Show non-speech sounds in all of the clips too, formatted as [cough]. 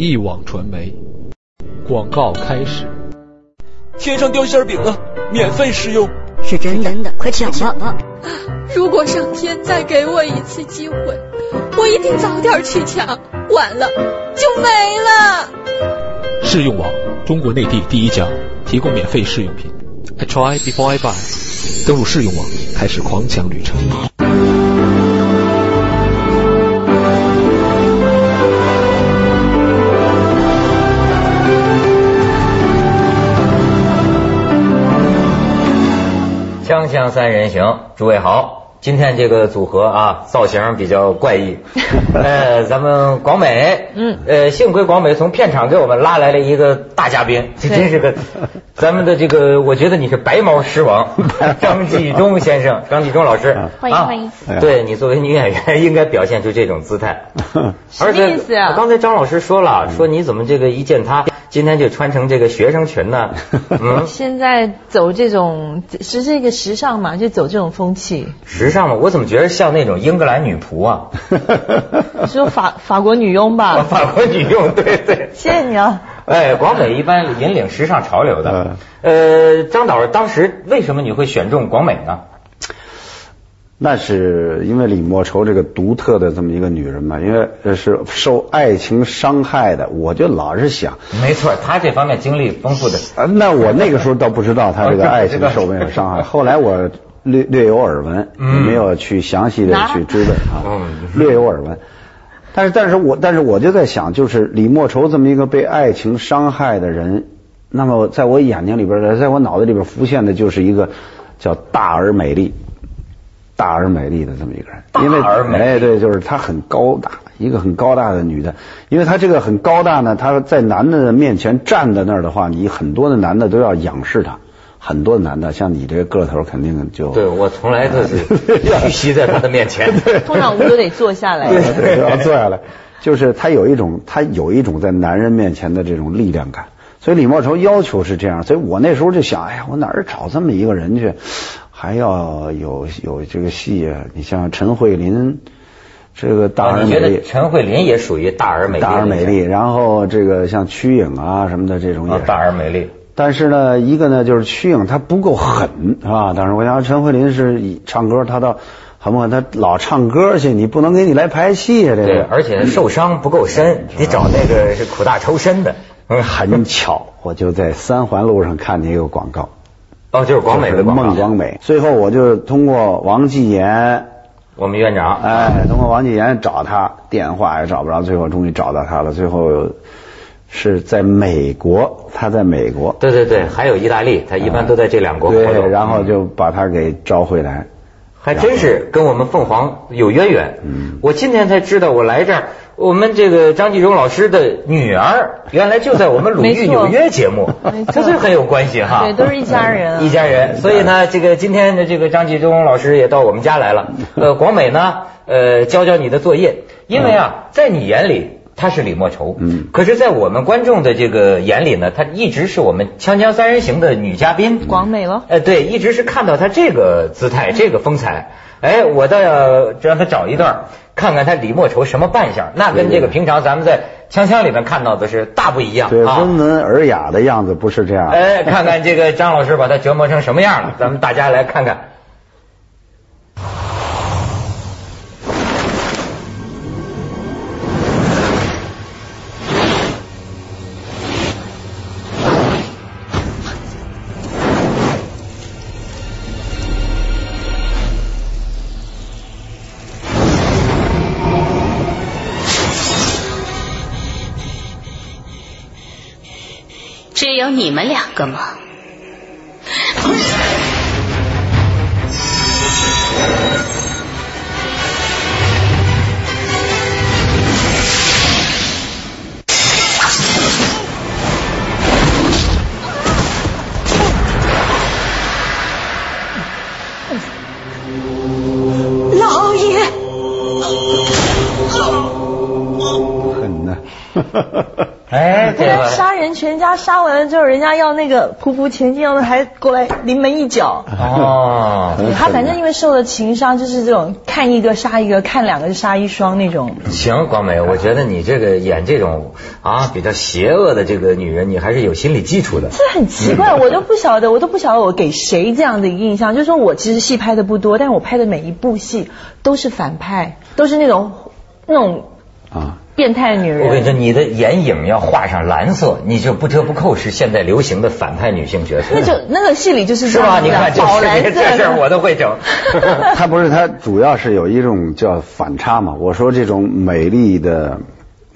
一网传媒广告开始。天上掉馅饼了，免费试用。是真的，快抢吧！如果上天再给我一次机会，我一定早点去抢。晚了就没了。试用网，中国内地第一家提供免费试用品。I try before I buy。登录试用网，开始狂抢旅程。锵锵三人行，诸位好，今天这个组合啊，造型比较怪异。[laughs] 呃，咱们广美，嗯，呃，幸亏广美从片场给我们拉来了一个大嘉宾，这真是个，[laughs] 咱们的这个，我觉得你是白毛狮王 [laughs] 张纪中先生，张纪中老师，欢迎欢迎。对你作为女演员，应该表现出这种姿态。什么意思啊？刚才张老师说了，说你怎么这个一见他。今天就穿成这个学生裙呢？[laughs] 嗯，现在走这种是这个时尚嘛，就走这种风气。时尚嘛，我怎么觉得像那种英格兰女仆啊？[laughs] 说法法国女佣吧？[laughs] 法国女佣，对对。谢谢你啊。哎，广美一般引领时尚潮流的。呃，张导，当时为什么你会选中广美呢？那是因为李莫愁这个独特的这么一个女人嘛，因为是受爱情伤害的，我就老是想，没错，她这方面经历丰富的。啊，那我那个时候倒不知道她这个 [laughs] 爱情受没有伤害，后来我略略有耳闻，没有去详细的去追问啊，略有耳闻。但是，但是我，但是我就在想，就是李莫愁这么一个被爱情伤害的人，那么在我眼睛里边，在我脑子里边浮现的就是一个叫大而美丽。大而美丽的这么一个人，因为哎对，就是她很高大，一个很高大的女的，因为她这个很高大呢，她在男的面前站在那儿的话，你很多的男的都要仰视她，很多男的像你这个头肯定就对我从来都是 [laughs] 屈膝在她的面前，通常我们都得坐下来，对，要坐下来，就是她有一种她有一种在男人面前的这种力量感，所以李莫愁要求是这样，所以我那时候就想，哎呀，我哪儿找这么一个人去？还要有有这个戏啊！你像陈慧琳，这个大而美丽。陈慧琳也属于大而美丽。大而美丽，然后这个像瞿颖啊什么的这种也大而美丽。但是呢，一个呢就是瞿颖她不够狠是吧？当时我想陈慧琳是唱歌，她倒很不，她老唱歌去，你不能给你来排戏啊！这个。而且受伤不够深，你找那个是苦大仇深的。[laughs] 很巧，我就在三环路上看见一个广告。哦，就是广美的孟广美。最后我就通过王继炎，我们院长，哎，通过王继炎找他，电话也找不着，最后终于找到他了。最后是在美国，他在美国。对对对，还有意大利，他一般都在这两国对，然后就把他给招回来。还真是跟我们凤凰有渊源。嗯。我今天才知道，我来这儿。我们这个张纪中老师的女儿，[laughs] 原来就在我们鲁豫纽约节目，这是很有关系哈。对，都是一家人。[laughs] 一家人，所以呢，这个今天的这个张纪中老师也到我们家来了。呃，广美呢，呃，教教你的作业，因为啊，在你眼里她是李莫愁，嗯，可是，在我们观众的这个眼里呢，她一直是我们锵锵三人行的女嘉宾。广美了。呃，对，一直是看到她这个姿态，这个风采。哎，我倒要让他找一段，看看他李莫愁什么扮相，那跟这个平常咱们在锵锵里面看到的是大不一样。对，温文尔雅的样子不是这样。哎，看看这个张老师把他折磨成什么样了，咱们大家来看看。你们两个吗？老爷，狠呐！哎，杀人全家杀完了之后，人家要那个匍匐前进，要还过来临门一脚。哦，他反正因为受了情伤，就是这种看一个杀一个，看两个就杀一双那种。行，广美，我觉得你这个演这种啊比较邪恶的这个女人，你还是有心理基础的。这很奇怪，我都不晓得，我都不晓得我给谁这样的一个印象，就是说我其实戏拍的不多，但是我拍的每一部戏都是反派，都是那种那种啊。变态女人，我跟你说，你的眼影要画上蓝色，你就不折不扣是现在流行的反派女性角色。那就那个戏里就是是吧？你看，就是这事我都会整。[laughs] [laughs] 他不是他，主要是有一种叫反差嘛。我说这种美丽的、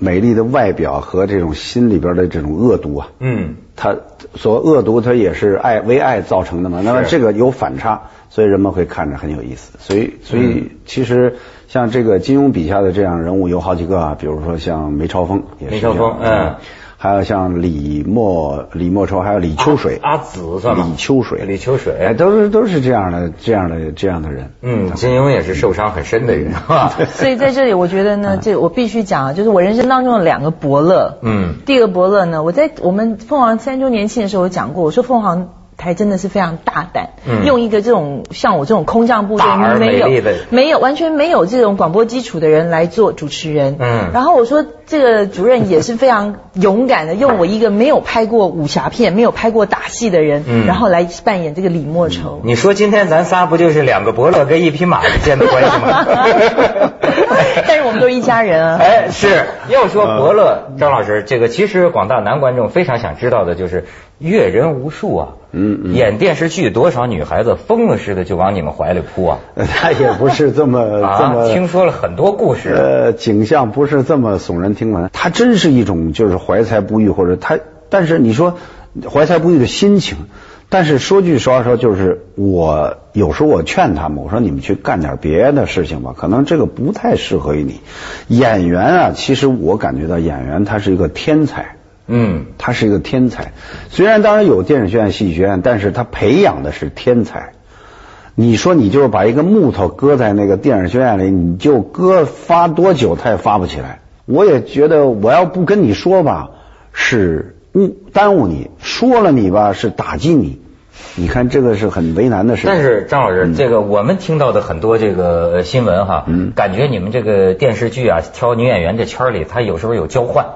美丽的外表和这种心里边的这种恶毒啊，嗯，他所恶毒，他也是爱为爱造成的嘛。那么这个有反差，所以人们会看着很有意思。所以，所以其实。像这个金庸笔下的这样人物有好几个啊，比如说像梅超风，梅超风，嗯，还有像李莫李莫愁，还有李秋水，阿紫算李秋水，李秋水，哎，都是都是这样的这样的这样的人。嗯，金庸也是受伤很深的人，[laughs] 所以在这里，我觉得呢，这我必须讲啊，就是我人生当中的两个伯乐。嗯，第一个伯乐呢，我在我们凤凰三周年庆的时候我讲过，我说凤凰。台真的是非常大胆，用一个这种像我这种空降部队没有没有完全没有这种广播基础的人来做主持人。嗯，然后我说这个主任也是非常勇敢的，[laughs] 用我一个没有拍过武侠片、没有拍过打戏的人，然后来扮演这个李莫愁。你说今天咱仨不就是两个伯乐跟一匹马之间的关系吗？[laughs] [laughs] 但是我们都是一家人啊。哎，是要说伯乐，张老师，这个其实广大男观众非常想知道的就是阅人无数啊。嗯，演电视剧多少女孩子疯了似的就往你们怀里扑啊！他也不是这么 [laughs] 这么听说了很多故事，呃，景象不是这么耸人听闻。他真是一种就是怀才不遇，或者他，但是你说怀才不遇的心情。但是说句实话说，就是我有时候我劝他们，我说你们去干点别的事情吧，可能这个不太适合于你。演员啊，其实我感觉到演员他是一个天才。嗯，他是一个天才，虽然当然有电影学院、戏剧学院，但是他培养的是天才。你说你就是把一个木头搁在那个电影学院里，你就搁发多久，他也发不起来。我也觉得我要不跟你说吧，是误耽误你；说了你吧，是打击你。你看这个是很为难的事。但是张老师，这个我们听到的很多这个新闻哈，感觉你们这个电视剧啊，挑女演员这圈里，他有时候有交换。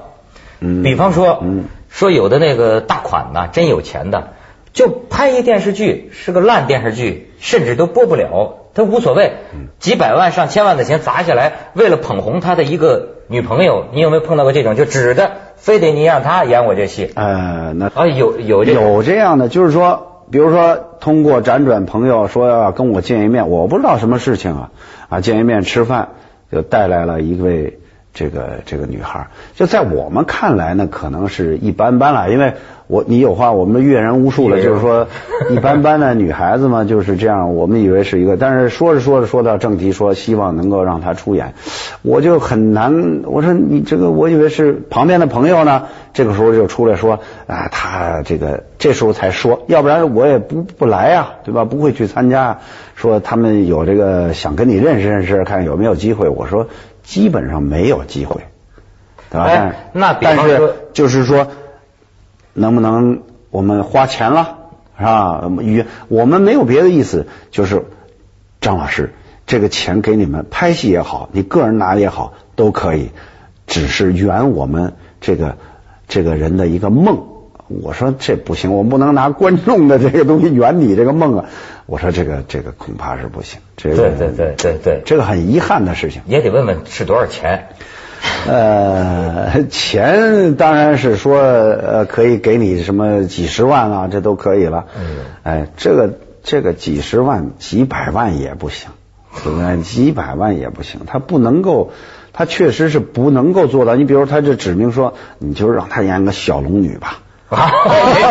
嗯，比方说，嗯，说有的那个大款呐，真有钱的，就拍一电视剧是个烂电视剧，甚至都播不了，他无所谓，几百万上千万的钱砸下来，为了捧红他的一个女朋友，你有没有碰到过这种？就指着非得你让他演我这戏？呃，那啊有有有这样的，就是说，比如说通过辗转朋友说要跟我见一面，我不知道什么事情啊啊见一面吃饭，就带来了一位。这个这个女孩，就在我们看来呢，可能是一般般了。因为我你有话，我们阅人无数了，就是说一般般的女孩子嘛，就是这样。我们以为是一个，但是说着说着说到正题，说希望能够让她出演，我就很难。我说你这个，我以为是旁边的朋友呢。这个时候就出来说啊，他这个这时候才说，要不然我也不不来呀，对吧？不会去参加。说他们有这个想跟你认识认识，看有没有机会。我说。基本上没有机会，对吧？那但是就是说，能不能我们花钱了，是吧？与我们没有别的意思，就是张老师，这个钱给你们拍戏也好，你个人拿也好，都可以，只是圆我们这个这个人的一个梦。我说这不行，我不能拿观众的这个东西圆你这个梦啊。我说这个这个恐怕是不行，这个对对对对对，这个很遗憾的事情。也得问问是多少钱？呃，钱当然是说呃可以给你什么几十万啊，这都可以了。嗯。哎，这个这个几十万几百万也不行，对不对？几百万也不行，他不能够，他确实是不能够做到。你比如他这指明说，你就让他演个小龙女吧。[laughs] 啊，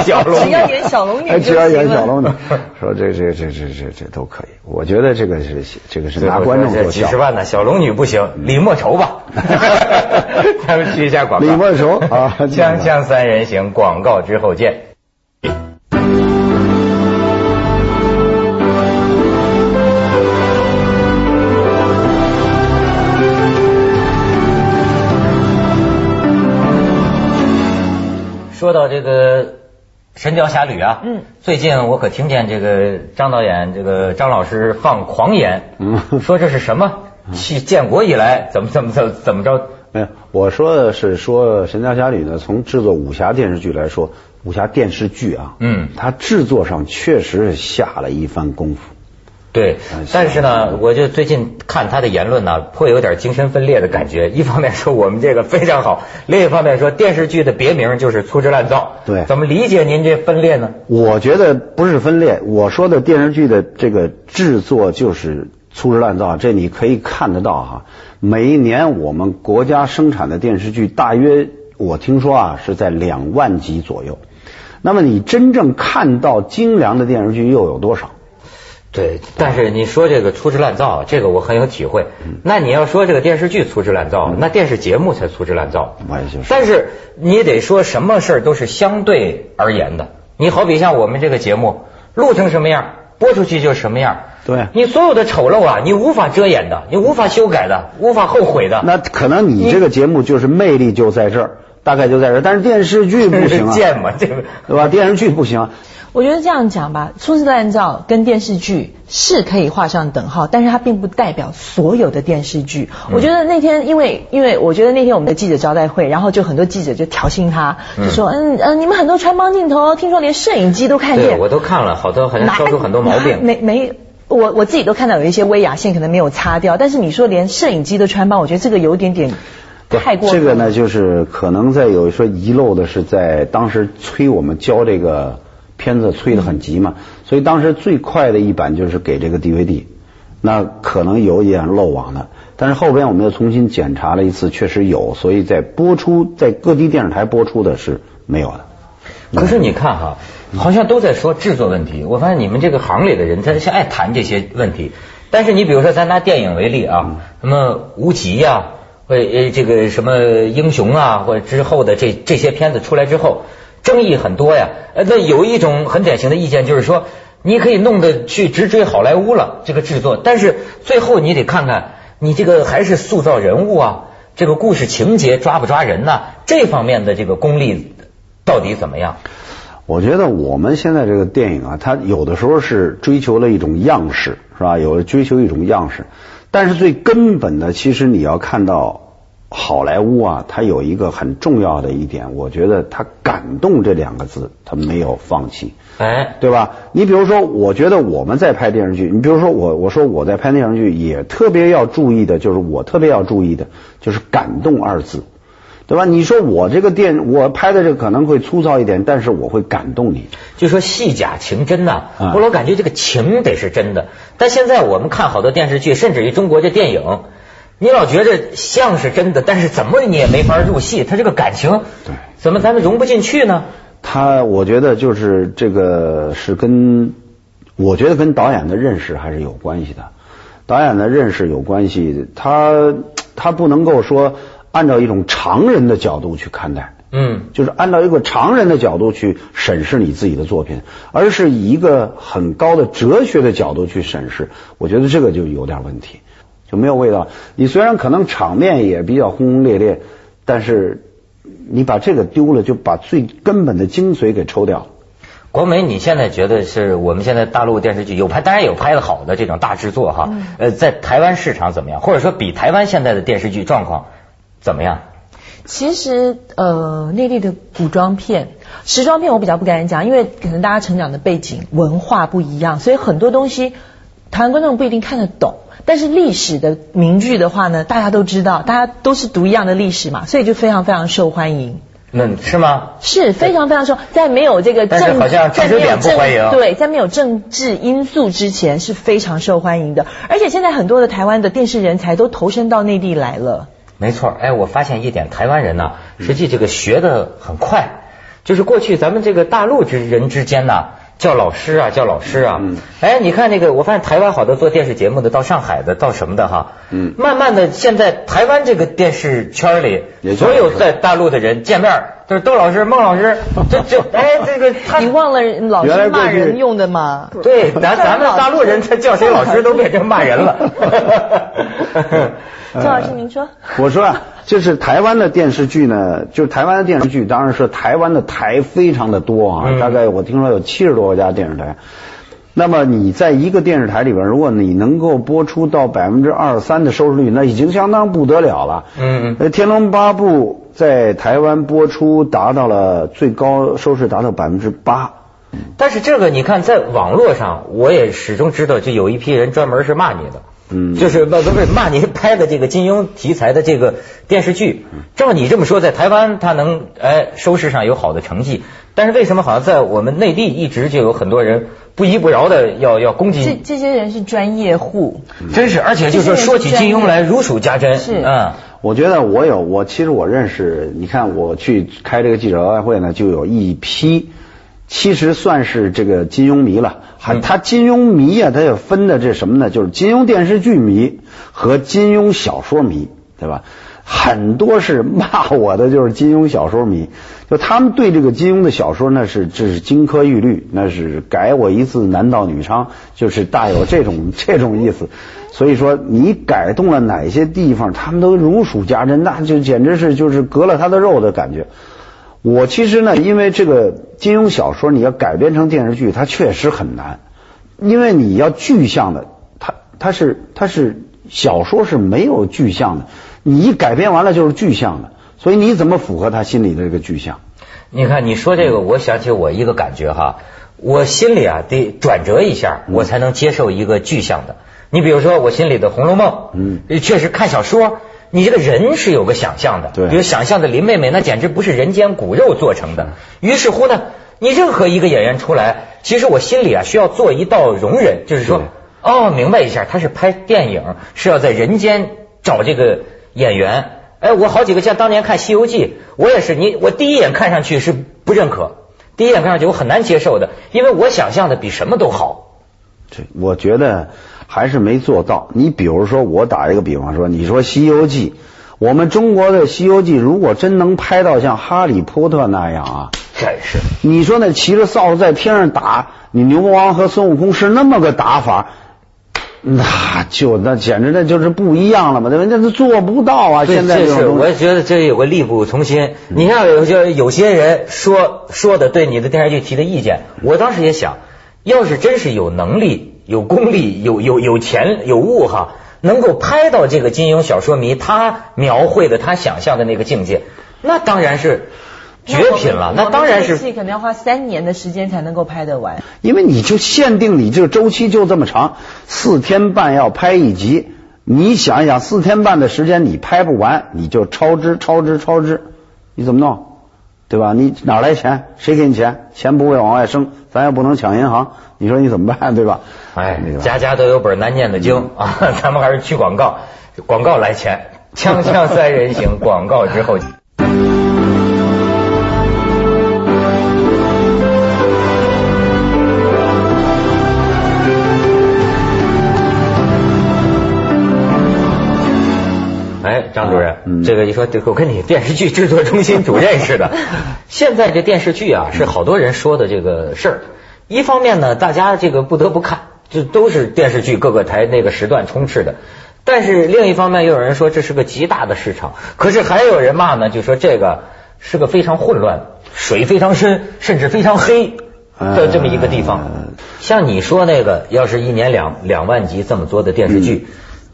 小龙，只要演小龙女只要演小龙女，说这这这这这这都可以。我觉得这个是这个是拿观众做几十万呢小龙女不行，李莫愁吧。[laughs] 咱们去一下广告。李莫愁啊，锵 [laughs] 锵三人行，广告之后见。说到这个《神雕侠侣》啊，嗯，最近我可听见这个张导演这个张老师放狂言，嗯，说这是什么？去建国以来怎么怎么怎怎么着？没有，我说的是说《神雕侠侣》呢，从制作武侠电视剧来说，武侠电视剧啊，嗯，它制作上确实是下了一番功夫。对，但是呢，我就最近看他的言论呢，颇有点精神分裂的感觉。[laughs] 一方面说我们这个非常好，[laughs] 另一方面说电视剧的别名就是粗制滥造。对，怎么理解您这分裂呢？我觉得不是分裂，我说的电视剧的这个制作就是粗制滥造，这你可以看得到哈。每一年我们国家生产的电视剧大约，我听说啊是在两万集左右。那么你真正看到精良的电视剧又有多少？对，但是你说这个粗制滥造，这个我很有体会。那你要说这个电视剧粗制滥造，那电视节目才粗制滥造。但是你得说什么事儿都是相对而言的。你好比像我们这个节目录成什么样，播出去就是什么样。对，你所有的丑陋啊，你无法遮掩的，你无法修改的，无法后悔的。那可能你这个节目就是魅力就在这儿，大概就在这儿。但是电视剧不行啊，[laughs] 贱嘛，这个对吧？电视剧不行。我觉得这样讲吧，粗制滥造跟电视剧是可以画上等号，但是它并不代表所有的电视剧。我觉得那天，因为因为我觉得那天我们的记者招待会，然后就很多记者就挑衅他，就说嗯嗯，你们很多穿帮镜头，听说连摄影机都看见。我都看了，好多好像挑出很多毛病。没没，我我自己都看到有一些微哑线可能没有擦掉，但是你说连摄影机都穿帮，我觉得这个有点点太过。这个呢，就是可能在有说遗漏的是在当时催我们交这个。片子催得很急嘛，所以当时最快的一版就是给这个 DVD，那可能有一点漏网的，但是后边我们又重新检查了一次，确实有，所以在播出在各地电视台播出的是没有的。可是你看哈，好像都在说制作问题，我发现你们这个行里的人，他是爱谈这些问题。但是你比如说咱拿电影为例啊，什么无极呀，或呃这个什么英雄啊，或者之后的这这些片子出来之后。争议很多呀，呃，那有一种很典型的意见就是说，你可以弄得去直追好莱坞了这个制作，但是最后你得看看你这个还是塑造人物啊，这个故事情节抓不抓人呢？这方面的这个功力到底怎么样？我觉得我们现在这个电影啊，它有的时候是追求了一种样式，是吧？有追求一种样式，但是最根本的，其实你要看到。好莱坞啊，它有一个很重要的一点，我觉得它感动这两个字，它没有放弃，哎，对吧？你比如说，我觉得我们在拍电视剧，你比如说我，我说我在拍电视剧，也特别要注意的，就是我特别要注意的，就是感动二字，对吧？你说我这个电，我拍的这个可能会粗糙一点，但是我会感动你。就说戏假情真呐，我老感觉这个情得是真的。但现在我们看好多电视剧，甚至于中国这电影。你老觉着像是真的，但是怎么你也没法入戏，他这个感情，对，怎么咱们融不进去呢？他我觉得就是这个是跟，我觉得跟导演的认识还是有关系的，导演的认识有关系，他他不能够说按照一种常人的角度去看待，嗯，就是按照一个常人的角度去审视你自己的作品，而是以一个很高的哲学的角度去审视，我觉得这个就有点问题。就没有味道。你虽然可能场面也比较轰轰烈烈，但是你把这个丢了，就把最根本的精髓给抽掉。国美，你现在觉得是我们现在大陆电视剧有拍，当然有拍的好的这种大制作哈。呃，在台湾市场怎么样？或者说比台湾现在的电视剧状况怎么样？其实呃，内地的古装片、时装片我比较不敢讲，因为可能大家成长的背景文化不一样，所以很多东西台湾观众不一定看得懂。但是历史的名句的话呢，大家都知道，大家都是读一样的历史嘛，所以就非常非常受欢迎。嗯，是吗？是非常非常受，在没有这个政，好像在没有政对，在没有政治因素之前是非常受欢迎的。而且现在很多的台湾的电视人才都投身到内地来了。没错，哎，我发现一点，台湾人呢，实际这个学的很快，就是过去咱们这个大陆之人之间呢。叫老师啊，叫老师啊！哎，你看那个，我发现台湾好多做电视节目的，到上海的，到什么的哈。嗯。慢慢的，现在台湾这个电视圈里，所有在大陆的人见面都是窦老师、孟老师，[laughs] 这这哎这个你忘了老师骂人用的吗？对，[laughs] 咱咱们大陆人他叫谁老师都变成骂人了。[laughs] 周老师您说？我说啊，就是台湾的电视剧呢，就是台湾的电视剧，当然是台湾的台非常的多啊，大概我听说有七十多家电视台。那么你在一个电视台里边，如果你能够播出到百分之二三的收视率，那已经相当不得了了。嗯嗯。《天龙八部》在台湾播出达到了最高收视达到百分之八。但是这个你看，在网络上，我也始终知道，就有一批人专门是骂你的。嗯。就是不不是骂你拍的这个金庸题材的这个电视剧。照你这么说，在台湾他能哎收视上有好的成绩，但是为什么好像在我们内地一直就有很多人？不依不饶的要要攻击这这些人是专业户，真是，而且就是说说起金庸来如数家珍。是，嗯，我觉得我有我其实我认识，你看我去开这个记者招待会呢，就有一批，其实算是这个金庸迷了。还他金庸迷啊，他也分的这什么呢？就是金庸电视剧迷和金庸小说迷，对吧？很多是骂我的，就是金庸小说迷，就他们对这个金庸的小说，那是这是金科玉律，那是改我一字男盗女娼，就是大有这种 [laughs] 这种意思。所以说你改动了哪些地方，他们都如数家珍，那就简直是就是割了他的肉的感觉。我其实呢，因为这个金庸小说你要改编成电视剧，它确实很难，因为你要具象的，它它是它是小说是没有具象的。你一改编完了就是具象的，所以你怎么符合他心里的这个具象？你看你说这个，我想起我一个感觉哈，我心里啊得转折一下，我才能接受一个具象的。你比如说我心里的《红楼梦》，嗯，确实看小说，你这个人是有个想象的，对，比如想象的林妹妹，那简直不是人间骨肉做成的。于是乎呢，你任何一个演员出来，其实我心里啊需要做一道容忍，就是说，哦，明白一下，他是拍电影，是要在人间找这个。演员，哎，我好几个像当年看《西游记》，我也是，你我第一眼看上去是不认可，第一眼看上去我很难接受的，因为我想象的比什么都好。这，我觉得还是没做到。你比如说，我打一个比方说，你说《西游记》，我们中国的《西游记》如果真能拍到像《哈利波特》那样啊，真是，你说那骑着扫帚在天上打，你牛魔王和孙悟空是那么个打法。那就那简直那就是不一样了嘛，对吧？那都做不到啊！现在这是，我也觉得这有个力不从心。你看，有些有些人说说的对你的电视剧提的意见，我当时也想，要是真是有能力、有功力、有有有钱有物哈，能够拍到这个金庸小说迷他描绘的他想象的那个境界，那当然是。绝品了，那当然是戏可能要花三年的时间才能够拍得完，因为你就限定你这个周期就这么长，四天半要拍一集，你想一想四天半的时间你拍不完，你就超支超支超支，你怎么弄？对吧？你哪来钱？谁给你钱？钱不会往外生，咱又不能抢银行，你说你怎么办？对吧？哎，家家都有本难念的经啊，[laughs] 咱们还是去广告，广告来钱，[laughs] 锵锵三人行，[laughs] 广告之后。张主任，这个一说，我跟你电视剧制作中心主任似的。现在这电视剧啊，是好多人说的这个事儿。一方面呢，大家这个不得不看，就都是电视剧各个台那个时段充斥的。但是另一方面，又有人说这是个极大的市场。可是还有人骂呢，就说这个是个非常混乱、水非常深，甚至非常黑的这么一个地方。像你说那个，要是一年两两万集这么多的电视剧，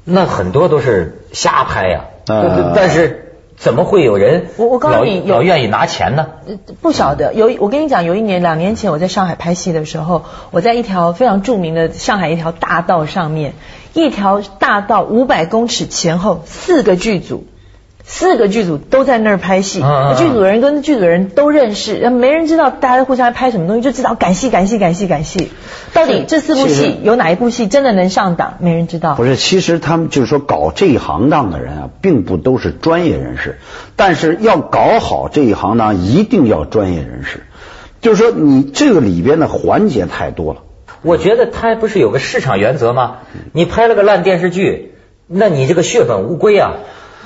那很多都是瞎拍呀。但是怎么会有人我我告诉你有愿意拿钱呢？不晓得有我跟你讲，有一年两年前我在上海拍戏的时候，我在一条非常著名的上海一条大道上面，一条大道五百公尺前后四个剧组。四个剧组都在那儿拍戏，剧组人跟剧组人都认识，没人知道大家互相拍什么东西，就知道赶戏赶戏赶戏赶戏。到底这四部戏有哪一部戏真的能上档？没人知道。不是，其实他们就是说搞这一行当的人啊，并不都是专业人士，但是要搞好这一行当，一定要专业人士。就是说，你这个里边的环节太多了。我觉得他不是有个市场原则吗？你拍了个烂电视剧，那你这个血本无归啊。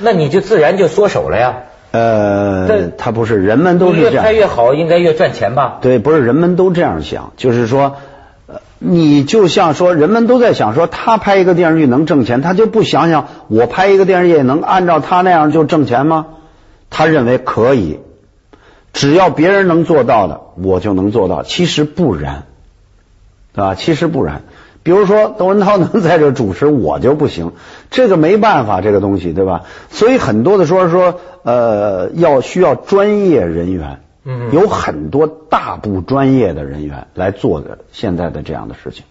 那你就自然就缩手了呀。呃，他不是，人们都是这样。越拍越好，应该越赚钱吧？对，不是，人们都这样想，就是说，呃你就像说，人们都在想说，他拍一个电视剧能挣钱，他就不想想我拍一个电视剧能按照他那样就挣钱吗？他认为可以，只要别人能做到的，我就能做到。其实不然，对吧？其实不然。比如说，窦文涛能在这主持，我就不行，这个没办法，这个东西，对吧？所以很多的说说，呃，要需要专业人员，嗯，有很多大不专业的人员来做的现在的这样的事情。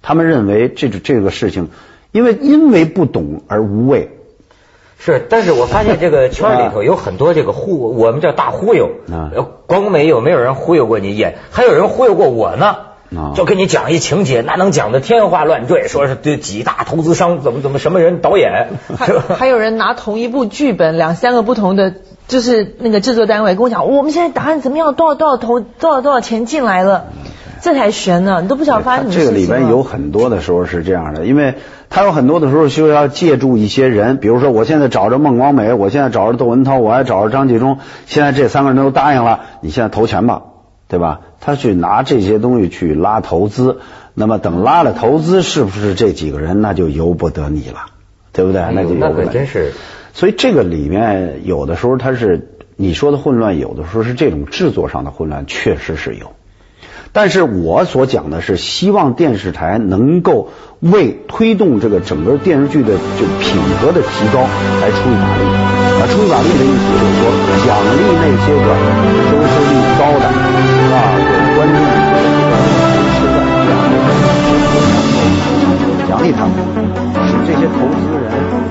他们认为这这个事情，因为因为不懂而无畏。是，但是我发现这个圈里头有很多这个忽，我们叫大忽悠。啊，广美有没有人忽悠过你？也还有人忽悠过我呢。就跟你讲一情节，那能讲的天花乱坠，说是对几大投资商怎么怎么什么人导演，还还有人拿同一部剧本，两三个不同的就是那个制作单位跟我讲，我们现在答案怎么样，多少多少投多少多少钱进来了，这才悬呢，你都不晓得发生什么这个里边有很多的时候是这样的，因为他有很多的时候需要借助一些人，比如说我现在找着孟广美，我现在找着窦文涛，我还找着张纪中，现在这三个人都答应了，你现在投钱吧。对吧？他去拿这些东西去拉投资，那么等拉了投资，是不是这几个人那就由不得你了？对不对？那就由不得。真是。所以这个里面有的时候他是你说的混乱，有的时候是这种制作上的混乱，确实是有。但是我所讲的是，希望电视台能够为推动这个整个电视剧的就品格的提高来出一把力。啊，出一把力的意思就是说，奖励那些个收视率高的这个这样的奖励他们，使这些投资人。